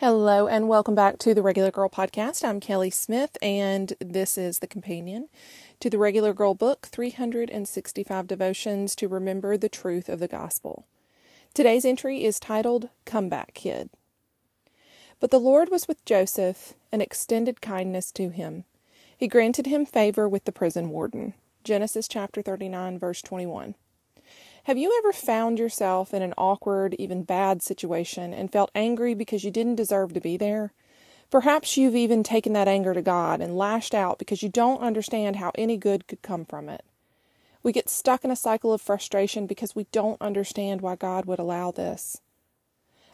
Hello, and welcome back to the Regular Girl Podcast. I'm Kelly Smith, and this is the companion to the Regular Girl book 365 Devotions to Remember the Truth of the Gospel. Today's entry is titled Comeback Kid. But the Lord was with Joseph and extended kindness to him. He granted him favor with the prison warden. Genesis chapter 39, verse 21. Have you ever found yourself in an awkward, even bad situation and felt angry because you didn't deserve to be there? Perhaps you've even taken that anger to God and lashed out because you don't understand how any good could come from it. We get stuck in a cycle of frustration because we don't understand why God would allow this.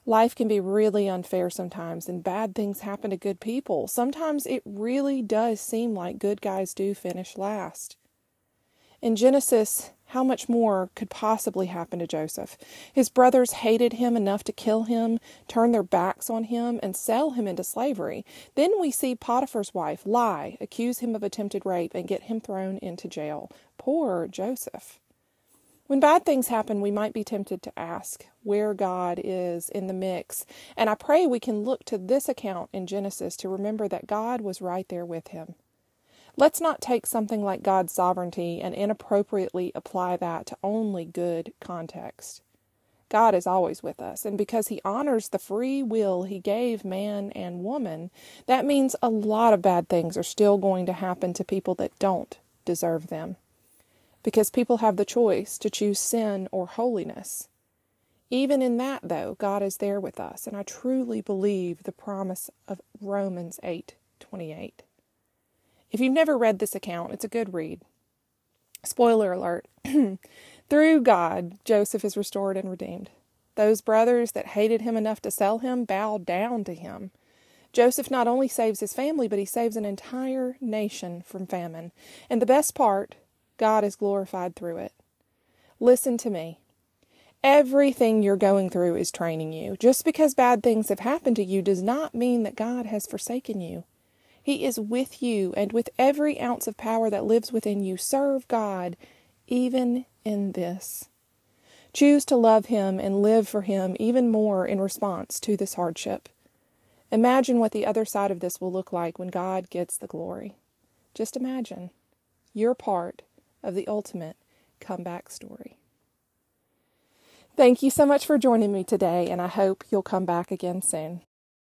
Life can be really unfair sometimes, and bad things happen to good people. Sometimes it really does seem like good guys do finish last. In Genesis, how much more could possibly happen to Joseph? His brothers hated him enough to kill him, turn their backs on him, and sell him into slavery. Then we see Potiphar's wife lie, accuse him of attempted rape, and get him thrown into jail. Poor Joseph. When bad things happen, we might be tempted to ask where God is in the mix. And I pray we can look to this account in Genesis to remember that God was right there with him. Let's not take something like God's sovereignty and inappropriately apply that to only good context. God is always with us, and because He honors the free will He gave man and woman, that means a lot of bad things are still going to happen to people that don't deserve them. Because people have the choice to choose sin or holiness. Even in that, though, God is there with us, and I truly believe the promise of Romans 8 28. If you've never read this account, it's a good read. Spoiler alert Through God, Joseph is restored and redeemed. Those brothers that hated him enough to sell him bowed down to him. Joseph not only saves his family, but he saves an entire nation from famine. And the best part, God is glorified through it. Listen to me. Everything you're going through is training you. Just because bad things have happened to you does not mean that God has forsaken you. He is with you, and with every ounce of power that lives within you, serve God even in this. Choose to love Him and live for Him even more in response to this hardship. Imagine what the other side of this will look like when God gets the glory. Just imagine. You're part of the ultimate comeback story. Thank you so much for joining me today, and I hope you'll come back again soon.